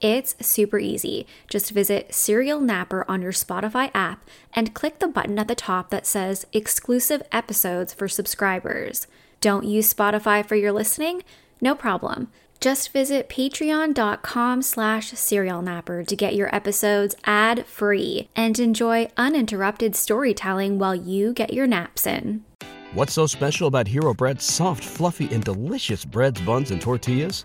It's super easy. Just visit Serial Napper on your Spotify app and click the button at the top that says Exclusive Episodes for Subscribers. Don't use Spotify for your listening? No problem. Just visit patreon.com slash serialnapper to get your episodes ad-free and enjoy uninterrupted storytelling while you get your naps in. What's so special about Hero Bread's soft, fluffy, and delicious breads, buns, and tortillas?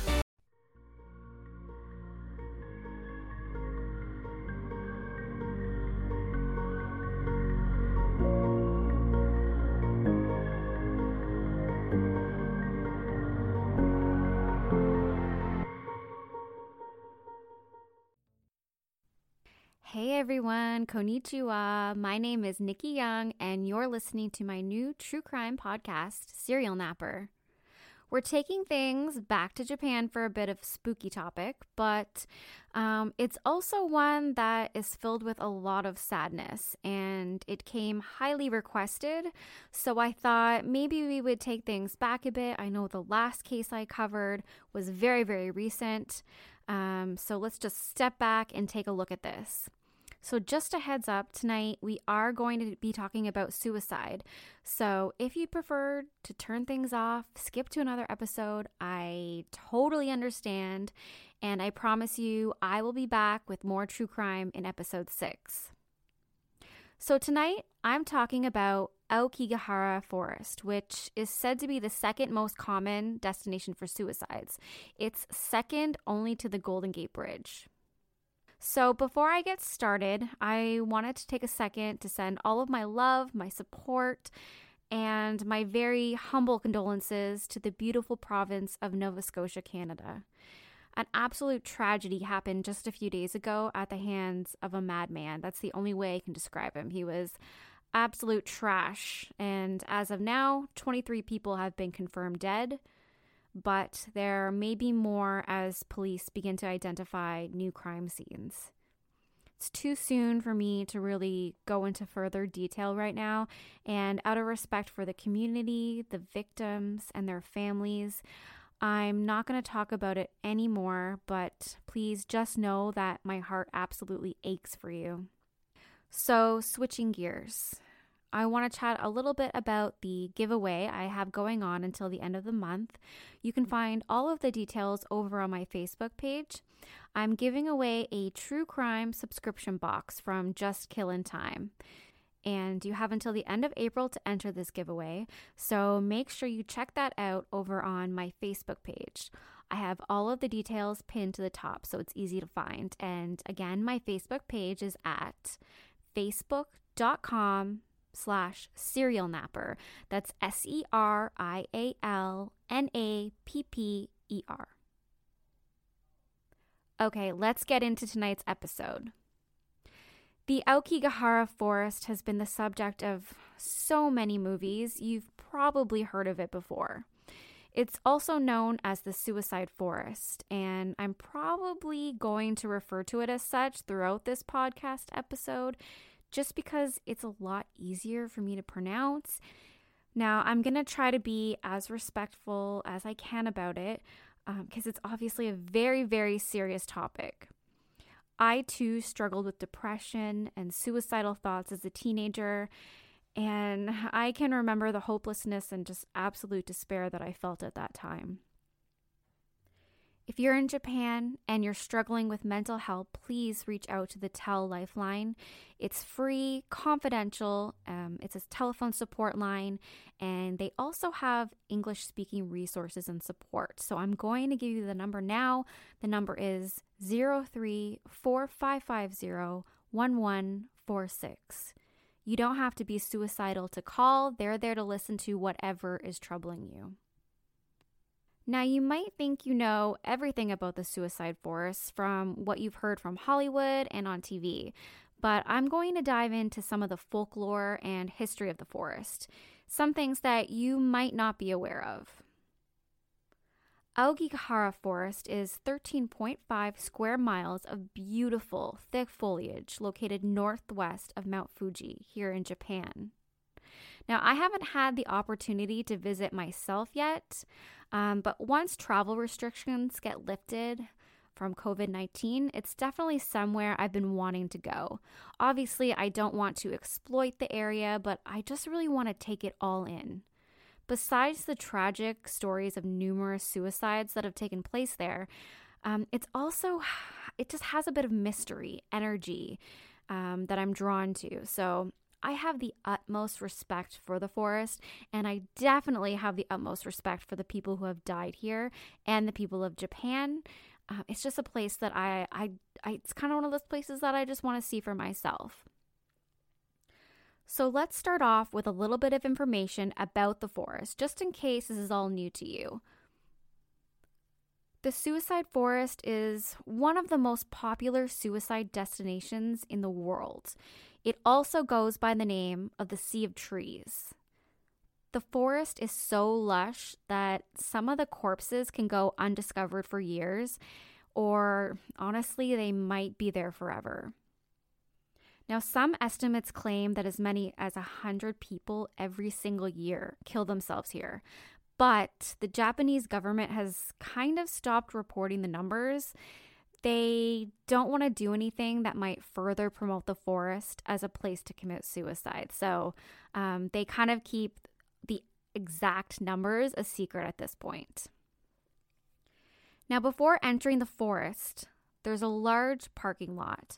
Everyone, konnichiwa. My name is Nikki Young, and you're listening to my new true crime podcast, Serial Napper. We're taking things back to Japan for a bit of spooky topic, but um, it's also one that is filled with a lot of sadness, and it came highly requested. So I thought maybe we would take things back a bit. I know the last case I covered was very, very recent. Um, so let's just step back and take a look at this. So, just a heads up, tonight we are going to be talking about suicide. So, if you prefer to turn things off, skip to another episode, I totally understand. And I promise you, I will be back with more true crime in episode six. So, tonight I'm talking about Aokigahara Forest, which is said to be the second most common destination for suicides. It's second only to the Golden Gate Bridge. So, before I get started, I wanted to take a second to send all of my love, my support, and my very humble condolences to the beautiful province of Nova Scotia, Canada. An absolute tragedy happened just a few days ago at the hands of a madman. That's the only way I can describe him. He was absolute trash. And as of now, 23 people have been confirmed dead but there may be more as police begin to identify new crime scenes. It's too soon for me to really go into further detail right now, and out of respect for the community, the victims, and their families, I'm not going to talk about it anymore, but please just know that my heart absolutely aches for you. So, switching gears. I want to chat a little bit about the giveaway I have going on until the end of the month. You can find all of the details over on my Facebook page. I'm giving away a true crime subscription box from Just Killin' Time. And you have until the end of April to enter this giveaway. So make sure you check that out over on my Facebook page. I have all of the details pinned to the top so it's easy to find. And again, my Facebook page is at facebook.com slash serial napper. That's S E R I A L N A P P E R. Okay, let's get into tonight's episode. The Aokigahara Forest has been the subject of so many movies, you've probably heard of it before. It's also known as the Suicide Forest, and I'm probably going to refer to it as such throughout this podcast episode just because it's a lot easier for me to pronounce. Now, I'm going to try to be as respectful as I can about it because um, it's obviously a very, very serious topic. I too struggled with depression and suicidal thoughts as a teenager, and I can remember the hopelessness and just absolute despair that I felt at that time. If you're in Japan and you're struggling with mental health, please reach out to the TEL Lifeline. It's free, confidential, um, it's a telephone support line, and they also have English speaking resources and support. So I'm going to give you the number now. The number is 034550 1146. You don't have to be suicidal to call, they're there to listen to whatever is troubling you. Now, you might think you know everything about the suicide forest from what you've heard from Hollywood and on TV, but I'm going to dive into some of the folklore and history of the forest, some things that you might not be aware of. Aokigahara Forest is 13.5 square miles of beautiful, thick foliage located northwest of Mount Fuji here in Japan. Now, I haven't had the opportunity to visit myself yet, um, but once travel restrictions get lifted from COVID 19, it's definitely somewhere I've been wanting to go. Obviously, I don't want to exploit the area, but I just really want to take it all in. Besides the tragic stories of numerous suicides that have taken place there, um, it's also, it just has a bit of mystery, energy um, that I'm drawn to. So I have the utmost respect for the forest, and I definitely have the utmost respect for the people who have died here and the people of Japan. Uh, it's just a place that I, I, I it's kind of one of those places that I just want to see for myself. So let's start off with a little bit of information about the forest, just in case this is all new to you. The suicide forest is one of the most popular suicide destinations in the world. It also goes by the name of the Sea of Trees. The forest is so lush that some of the corpses can go undiscovered for years, or honestly, they might be there forever. Now, some estimates claim that as many as 100 people every single year kill themselves here, but the Japanese government has kind of stopped reporting the numbers they don't want to do anything that might further promote the forest as a place to commit suicide. So um, they kind of keep the exact numbers a secret at this point. Now, before entering the forest, there's a large parking lot,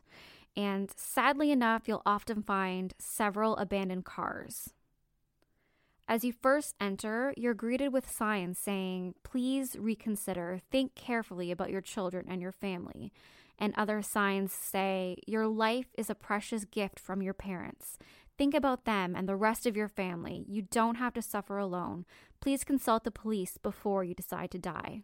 and sadly enough, you'll often find several abandoned cars. As you first enter, you're greeted with signs saying, Please reconsider, think carefully about your children and your family. And other signs say, Your life is a precious gift from your parents. Think about them and the rest of your family. You don't have to suffer alone. Please consult the police before you decide to die.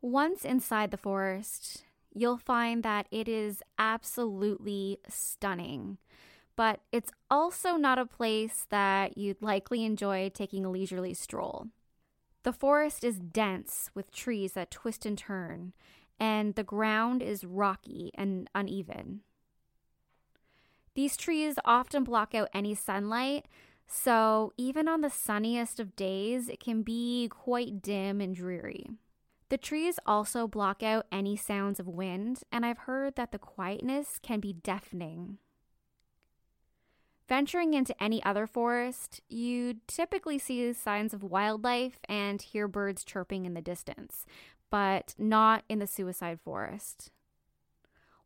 Once inside the forest, you'll find that it is absolutely stunning but it's also not a place that you'd likely enjoy taking a leisurely stroll. The forest is dense with trees that twist and turn, and the ground is rocky and uneven. These trees often block out any sunlight, so even on the sunniest of days, it can be quite dim and dreary. The trees also block out any sounds of wind, and I've heard that the quietness can be deafening. Venturing into any other forest, you typically see signs of wildlife and hear birds chirping in the distance, but not in the suicide forest.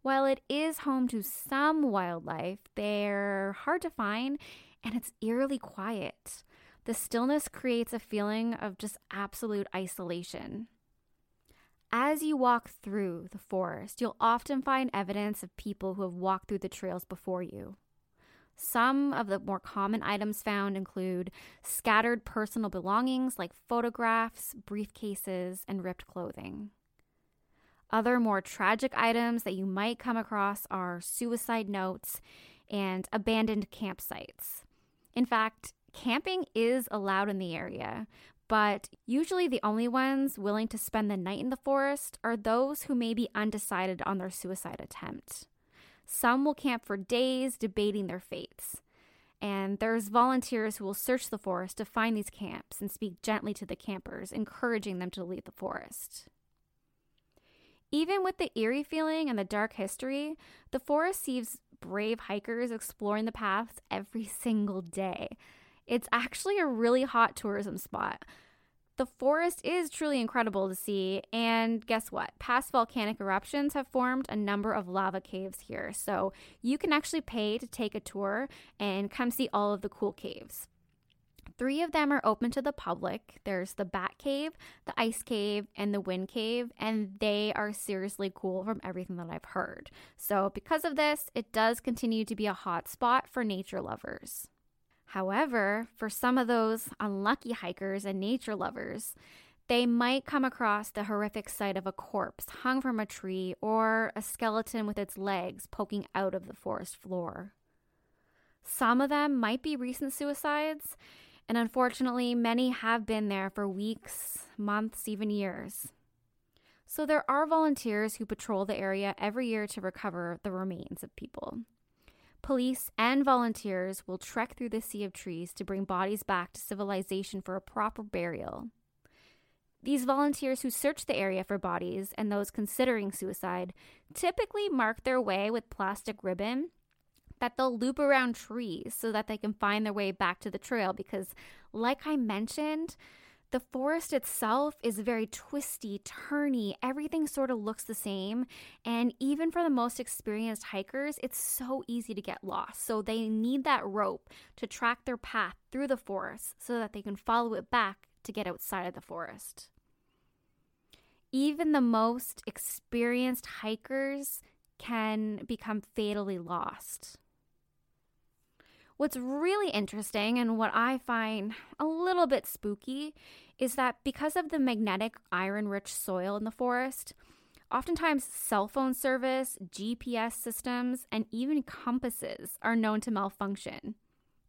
While it is home to some wildlife, they're hard to find and it's eerily quiet. The stillness creates a feeling of just absolute isolation. As you walk through the forest, you'll often find evidence of people who have walked through the trails before you. Some of the more common items found include scattered personal belongings like photographs, briefcases, and ripped clothing. Other more tragic items that you might come across are suicide notes and abandoned campsites. In fact, camping is allowed in the area, but usually the only ones willing to spend the night in the forest are those who may be undecided on their suicide attempt. Some will camp for days debating their fates. And there's volunteers who will search the forest to find these camps and speak gently to the campers, encouraging them to leave the forest. Even with the eerie feeling and the dark history, the forest sees brave hikers exploring the paths every single day. It's actually a really hot tourism spot. The forest is truly incredible to see, and guess what? Past volcanic eruptions have formed a number of lava caves here, so you can actually pay to take a tour and come see all of the cool caves. Three of them are open to the public. There's the Bat Cave, the Ice Cave, and the Wind Cave, and they are seriously cool from everything that I've heard. So, because of this, it does continue to be a hot spot for nature lovers. However, for some of those unlucky hikers and nature lovers, they might come across the horrific sight of a corpse hung from a tree or a skeleton with its legs poking out of the forest floor. Some of them might be recent suicides, and unfortunately, many have been there for weeks, months, even years. So, there are volunteers who patrol the area every year to recover the remains of people. Police and volunteers will trek through the sea of trees to bring bodies back to civilization for a proper burial. These volunteers who search the area for bodies and those considering suicide typically mark their way with plastic ribbon that they'll loop around trees so that they can find their way back to the trail because, like I mentioned, the forest itself is very twisty, turny. Everything sort of looks the same. And even for the most experienced hikers, it's so easy to get lost. So they need that rope to track their path through the forest so that they can follow it back to get outside of the forest. Even the most experienced hikers can become fatally lost. What's really interesting and what I find a little bit spooky is that because of the magnetic iron rich soil in the forest, oftentimes cell phone service, GPS systems, and even compasses are known to malfunction.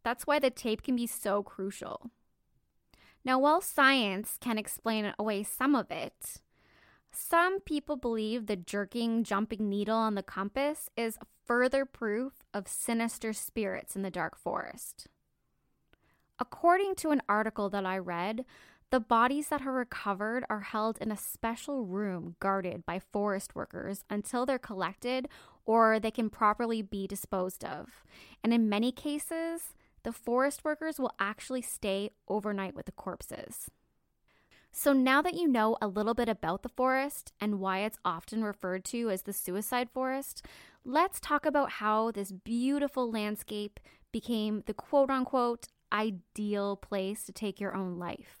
That's why the tape can be so crucial. Now, while science can explain away some of it, some people believe the jerking, jumping needle on the compass is further proof of sinister spirits in the dark forest. According to an article that I read, the bodies that are recovered are held in a special room guarded by forest workers until they're collected or they can properly be disposed of. And in many cases, the forest workers will actually stay overnight with the corpses. So, now that you know a little bit about the forest and why it's often referred to as the suicide forest, let's talk about how this beautiful landscape became the quote unquote ideal place to take your own life.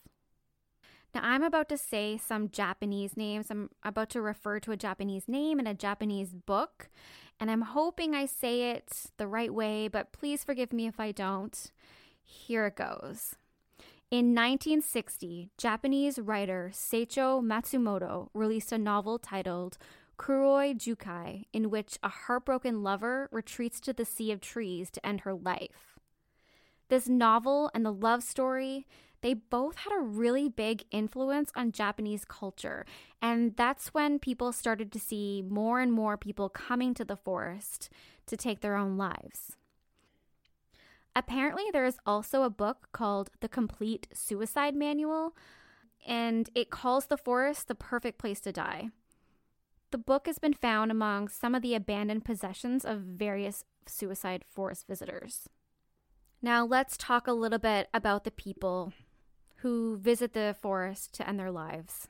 Now, I'm about to say some Japanese names. I'm about to refer to a Japanese name in a Japanese book, and I'm hoping I say it the right way, but please forgive me if I don't. Here it goes. In 1960, Japanese writer Seicho Matsumoto released a novel titled Kuroi Jukai, in which a heartbroken lover retreats to the Sea of Trees to end her life. This novel and the love story, they both had a really big influence on Japanese culture, and that's when people started to see more and more people coming to the forest to take their own lives. Apparently, there is also a book called The Complete Suicide Manual, and it calls the forest the perfect place to die. The book has been found among some of the abandoned possessions of various suicide forest visitors. Now, let's talk a little bit about the people who visit the forest to end their lives.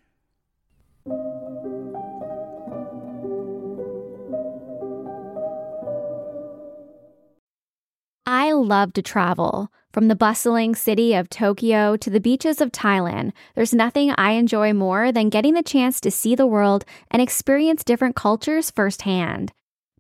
I love to travel. From the bustling city of Tokyo to the beaches of Thailand, there's nothing I enjoy more than getting the chance to see the world and experience different cultures firsthand.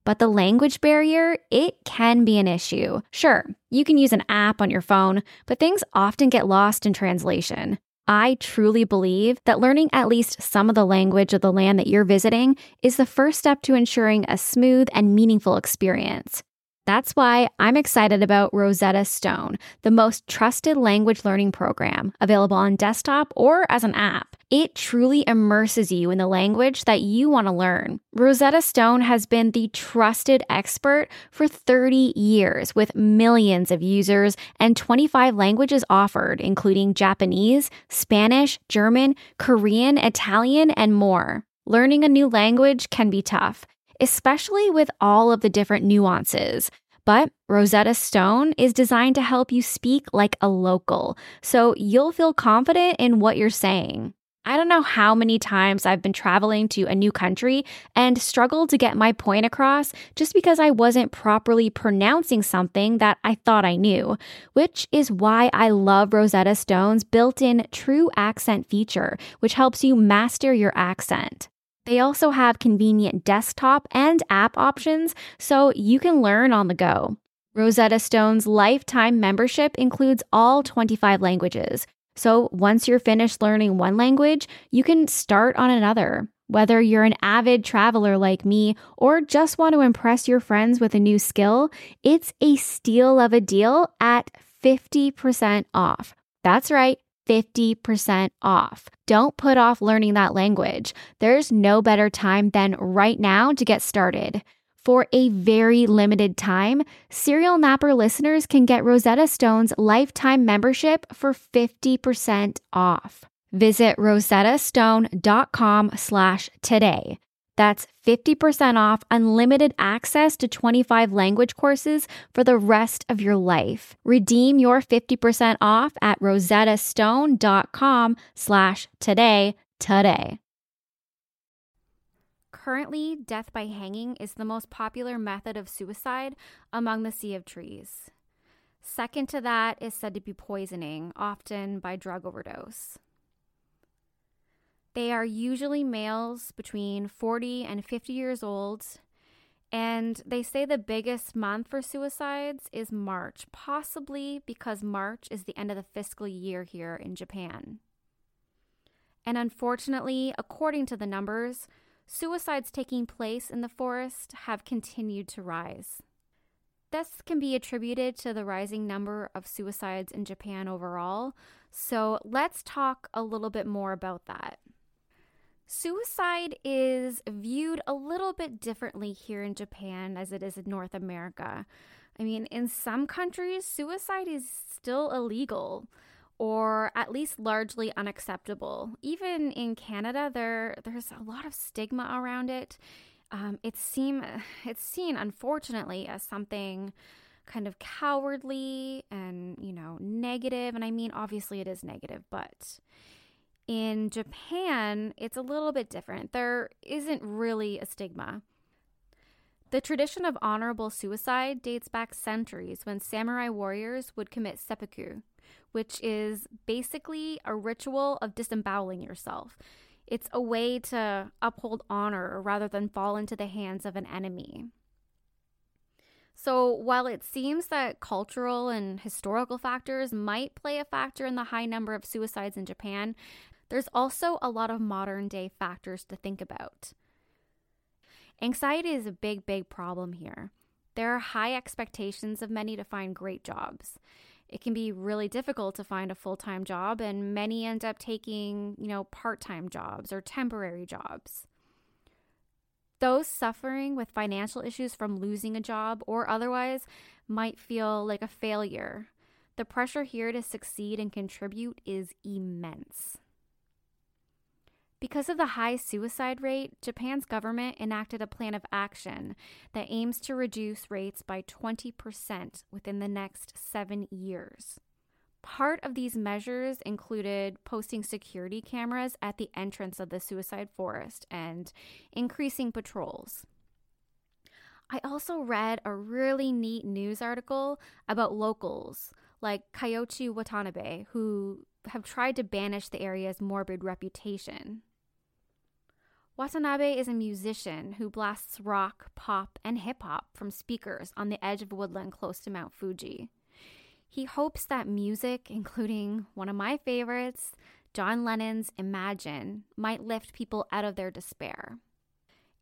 But the language barrier, it can be an issue. Sure, you can use an app on your phone, but things often get lost in translation. I truly believe that learning at least some of the language of the land that you're visiting is the first step to ensuring a smooth and meaningful experience. That's why I'm excited about Rosetta Stone, the most trusted language learning program available on desktop or as an app. It truly immerses you in the language that you want to learn. Rosetta Stone has been the trusted expert for 30 years with millions of users and 25 languages offered, including Japanese, Spanish, German, Korean, Italian, and more. Learning a new language can be tough especially with all of the different nuances. But Rosetta Stone is designed to help you speak like a local, so you'll feel confident in what you're saying. I don't know how many times I've been traveling to a new country and struggled to get my point across just because I wasn't properly pronouncing something that I thought I knew, which is why I love Rosetta Stone's built in true accent feature, which helps you master your accent. They also have convenient desktop and app options so you can learn on the go. Rosetta Stone's lifetime membership includes all 25 languages, so once you're finished learning one language, you can start on another. Whether you're an avid traveler like me or just want to impress your friends with a new skill, it's a steal of a deal at 50% off. That's right. 50% off. Don't put off learning that language. There's no better time than right now to get started. For a very limited time, Serial Napper listeners can get Rosetta Stone's lifetime membership for 50% off. Visit rosettastone.com slash today. That's 50% off unlimited access to 25 language courses for the rest of your life. Redeem your 50% off at rosettastone.com slash today today. Currently, death by hanging is the most popular method of suicide among the Sea of Trees. Second to that is said to be poisoning, often by drug overdose. They are usually males between 40 and 50 years old, and they say the biggest month for suicides is March, possibly because March is the end of the fiscal year here in Japan. And unfortunately, according to the numbers, suicides taking place in the forest have continued to rise. This can be attributed to the rising number of suicides in Japan overall, so let's talk a little bit more about that. Suicide is viewed a little bit differently here in Japan as it is in North America. I mean, in some countries, suicide is still illegal or at least largely unacceptable. Even in Canada, there there's a lot of stigma around it. Um, it's seen it's seen unfortunately as something kind of cowardly and you know negative. And I mean, obviously, it is negative, but in Japan, it's a little bit different. There isn't really a stigma. The tradition of honorable suicide dates back centuries when samurai warriors would commit seppuku, which is basically a ritual of disemboweling yourself. It's a way to uphold honor rather than fall into the hands of an enemy. So, while it seems that cultural and historical factors might play a factor in the high number of suicides in Japan, there's also a lot of modern day factors to think about. Anxiety is a big, big problem here. There are high expectations of many to find great jobs it can be really difficult to find a full-time job and many end up taking, you know, part-time jobs or temporary jobs. Those suffering with financial issues from losing a job or otherwise might feel like a failure. The pressure here to succeed and contribute is immense. Because of the high suicide rate, Japan's government enacted a plan of action that aims to reduce rates by 20% within the next seven years. Part of these measures included posting security cameras at the entrance of the suicide forest and increasing patrols. I also read a really neat news article about locals like Koichi Watanabe who have tried to banish the area's morbid reputation. Watanabe is a musician who blasts rock, pop, and hip hop from speakers on the edge of a woodland close to Mount Fuji. He hopes that music, including one of my favorites, John Lennon's Imagine, might lift people out of their despair.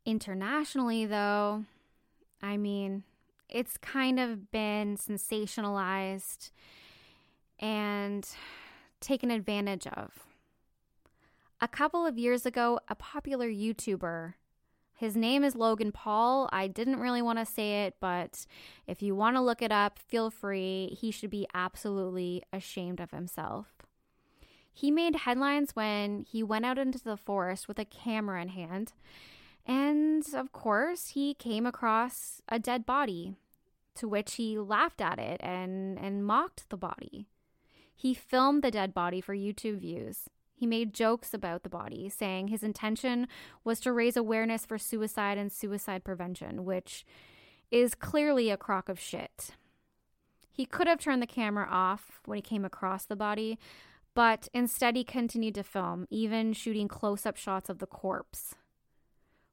Internationally, though, I mean, it's kind of been sensationalized and taken advantage of. A couple of years ago, a popular YouTuber, his name is Logan Paul. I didn't really want to say it, but if you want to look it up, feel free. He should be absolutely ashamed of himself. He made headlines when he went out into the forest with a camera in hand. And of course, he came across a dead body. to which he laughed at it and, and mocked the body. He filmed the dead body for YouTube views. He made jokes about the body, saying his intention was to raise awareness for suicide and suicide prevention, which is clearly a crock of shit. He could have turned the camera off when he came across the body, but instead he continued to film, even shooting close up shots of the corpse.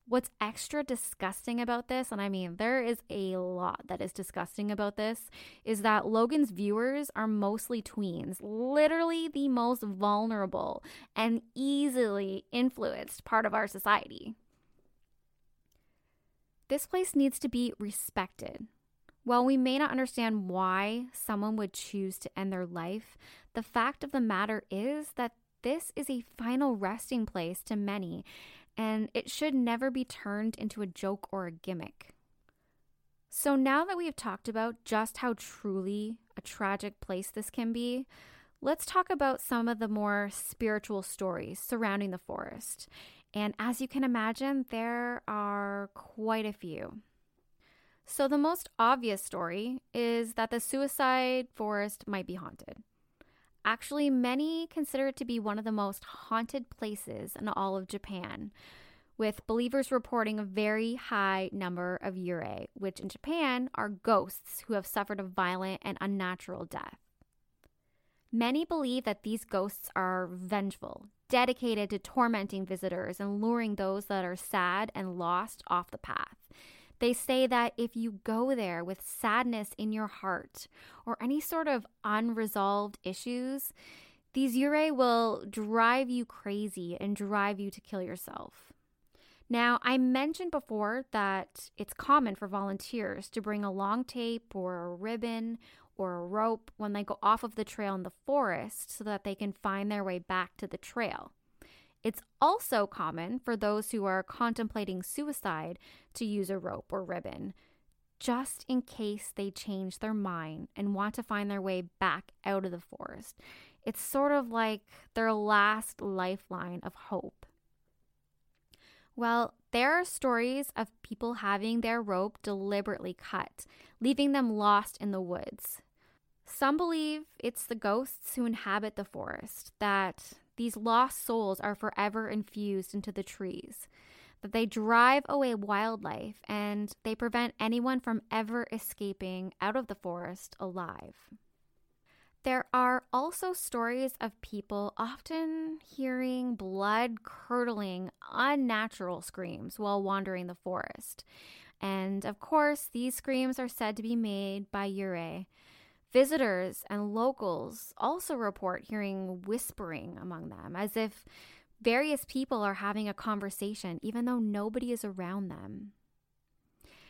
What's extra disgusting about this, and I mean, there is a lot that is disgusting about this, is that Logan's viewers are mostly tweens, literally the most vulnerable and easily influenced part of our society. This place needs to be respected. While we may not understand why someone would choose to end their life, the fact of the matter is that this is a final resting place to many, and it should never be turned into a joke or a gimmick. So, now that we have talked about just how truly a tragic place this can be, let's talk about some of the more spiritual stories surrounding the forest. And as you can imagine, there are quite a few. So, the most obvious story is that the suicide forest might be haunted. Actually, many consider it to be one of the most haunted places in all of Japan, with believers reporting a very high number of yurei, which in Japan are ghosts who have suffered a violent and unnatural death. Many believe that these ghosts are vengeful, dedicated to tormenting visitors and luring those that are sad and lost off the path. They say that if you go there with sadness in your heart or any sort of unresolved issues, these yurei will drive you crazy and drive you to kill yourself. Now, I mentioned before that it's common for volunteers to bring a long tape or a ribbon or a rope when they go off of the trail in the forest so that they can find their way back to the trail. It's also common for those who are contemplating suicide to use a rope or ribbon, just in case they change their mind and want to find their way back out of the forest. It's sort of like their last lifeline of hope. Well, there are stories of people having their rope deliberately cut, leaving them lost in the woods. Some believe it's the ghosts who inhabit the forest, that these lost souls are forever infused into the trees, that they drive away wildlife and they prevent anyone from ever escaping out of the forest alive. There are also stories of people often hearing blood curdling, unnatural screams while wandering the forest. And of course, these screams are said to be made by Yurei, Visitors and locals also report hearing whispering among them, as if various people are having a conversation, even though nobody is around them.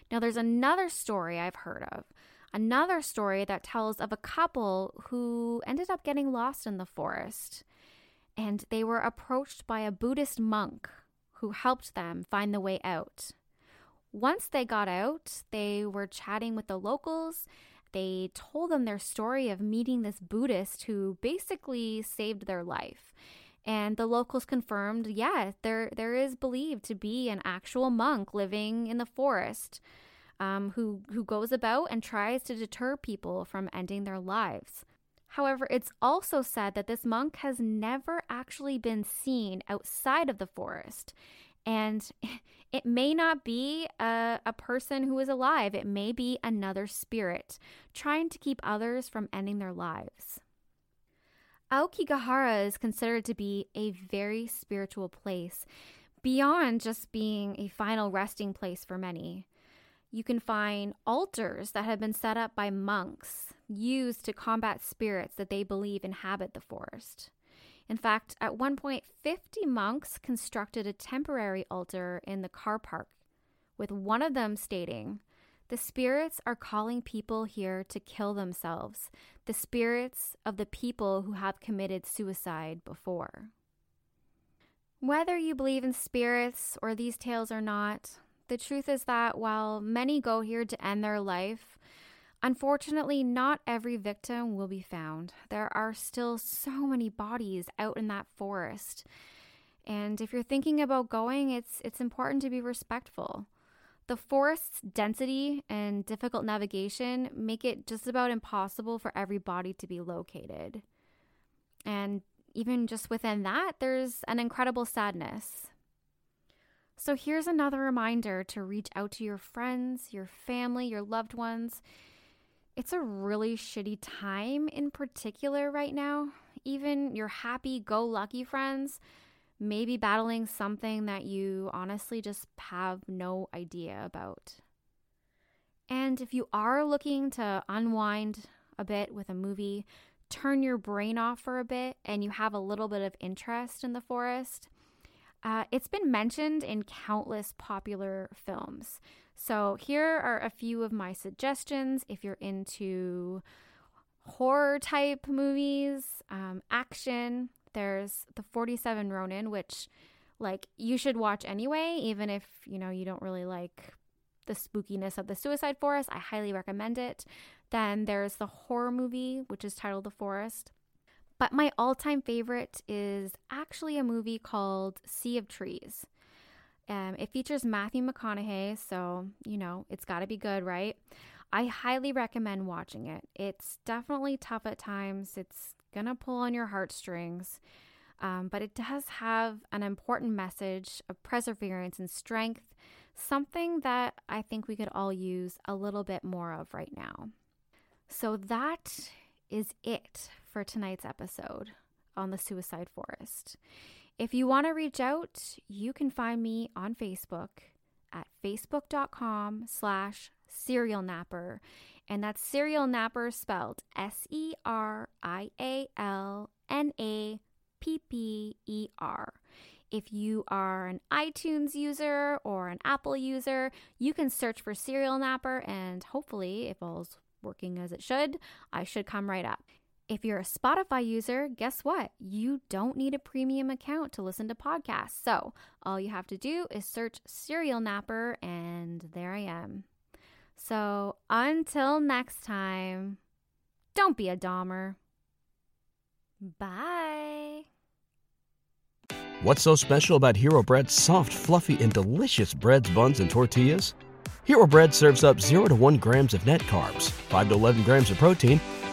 Now, there's another story I've heard of, another story that tells of a couple who ended up getting lost in the forest. And they were approached by a Buddhist monk who helped them find the way out. Once they got out, they were chatting with the locals they told them their story of meeting this Buddhist who basically saved their life. And the locals confirmed, yeah, there there is believed to be an actual monk living in the forest, um, who who goes about and tries to deter people from ending their lives. However, it's also said that this monk has never actually been seen outside of the forest, and it may not be a, a person who is alive, it may be another spirit trying to keep others from ending their lives. Aokigahara is considered to be a very spiritual place, beyond just being a final resting place for many. You can find altars that have been set up by monks used to combat spirits that they believe inhabit the forest. In fact, at one point, 50 monks constructed a temporary altar in the car park, with one of them stating, The spirits are calling people here to kill themselves, the spirits of the people who have committed suicide before. Whether you believe in spirits or these tales or not, the truth is that while many go here to end their life, Unfortunately, not every victim will be found. There are still so many bodies out in that forest. And if you're thinking about going, it's it's important to be respectful. The forest's density and difficult navigation make it just about impossible for every body to be located. And even just within that, there's an incredible sadness. So here's another reminder to reach out to your friends, your family, your loved ones. It's a really shitty time in particular right now. Even your happy go lucky friends may be battling something that you honestly just have no idea about. And if you are looking to unwind a bit with a movie, turn your brain off for a bit, and you have a little bit of interest in the forest, uh, it's been mentioned in countless popular films. So here are a few of my suggestions if you're into horror type movies, um, action. There's the 47 Ronin, which like you should watch anyway, even if you know you don't really like the spookiness of the Suicide Forest. I highly recommend it. Then there's the horror movie, which is titled The Forest. But my all time favorite is actually a movie called Sea of Trees. Um, it features Matthew McConaughey, so you know it's got to be good, right? I highly recommend watching it. It's definitely tough at times. It's gonna pull on your heartstrings, um, but it does have an important message of perseverance and strength, something that I think we could all use a little bit more of right now. So that is it for tonight's episode on the suicide forest. If you want to reach out, you can find me on Facebook at facebook.com slash serial napper. And that's serial napper spelled S E R I A L N A P P E R. If you are an iTunes user or an Apple user, you can search for Serial Napper, and hopefully, if all's working as it should, I should come right up. If you're a Spotify user, guess what? You don't need a premium account to listen to podcasts. So all you have to do is search Serial Napper, and there I am. So until next time, don't be a Dahmer. Bye. What's so special about Hero Bread's soft, fluffy, and delicious breads, buns, and tortillas? Hero Bread serves up 0 to 1 grams of net carbs, 5 to 11 grams of protein,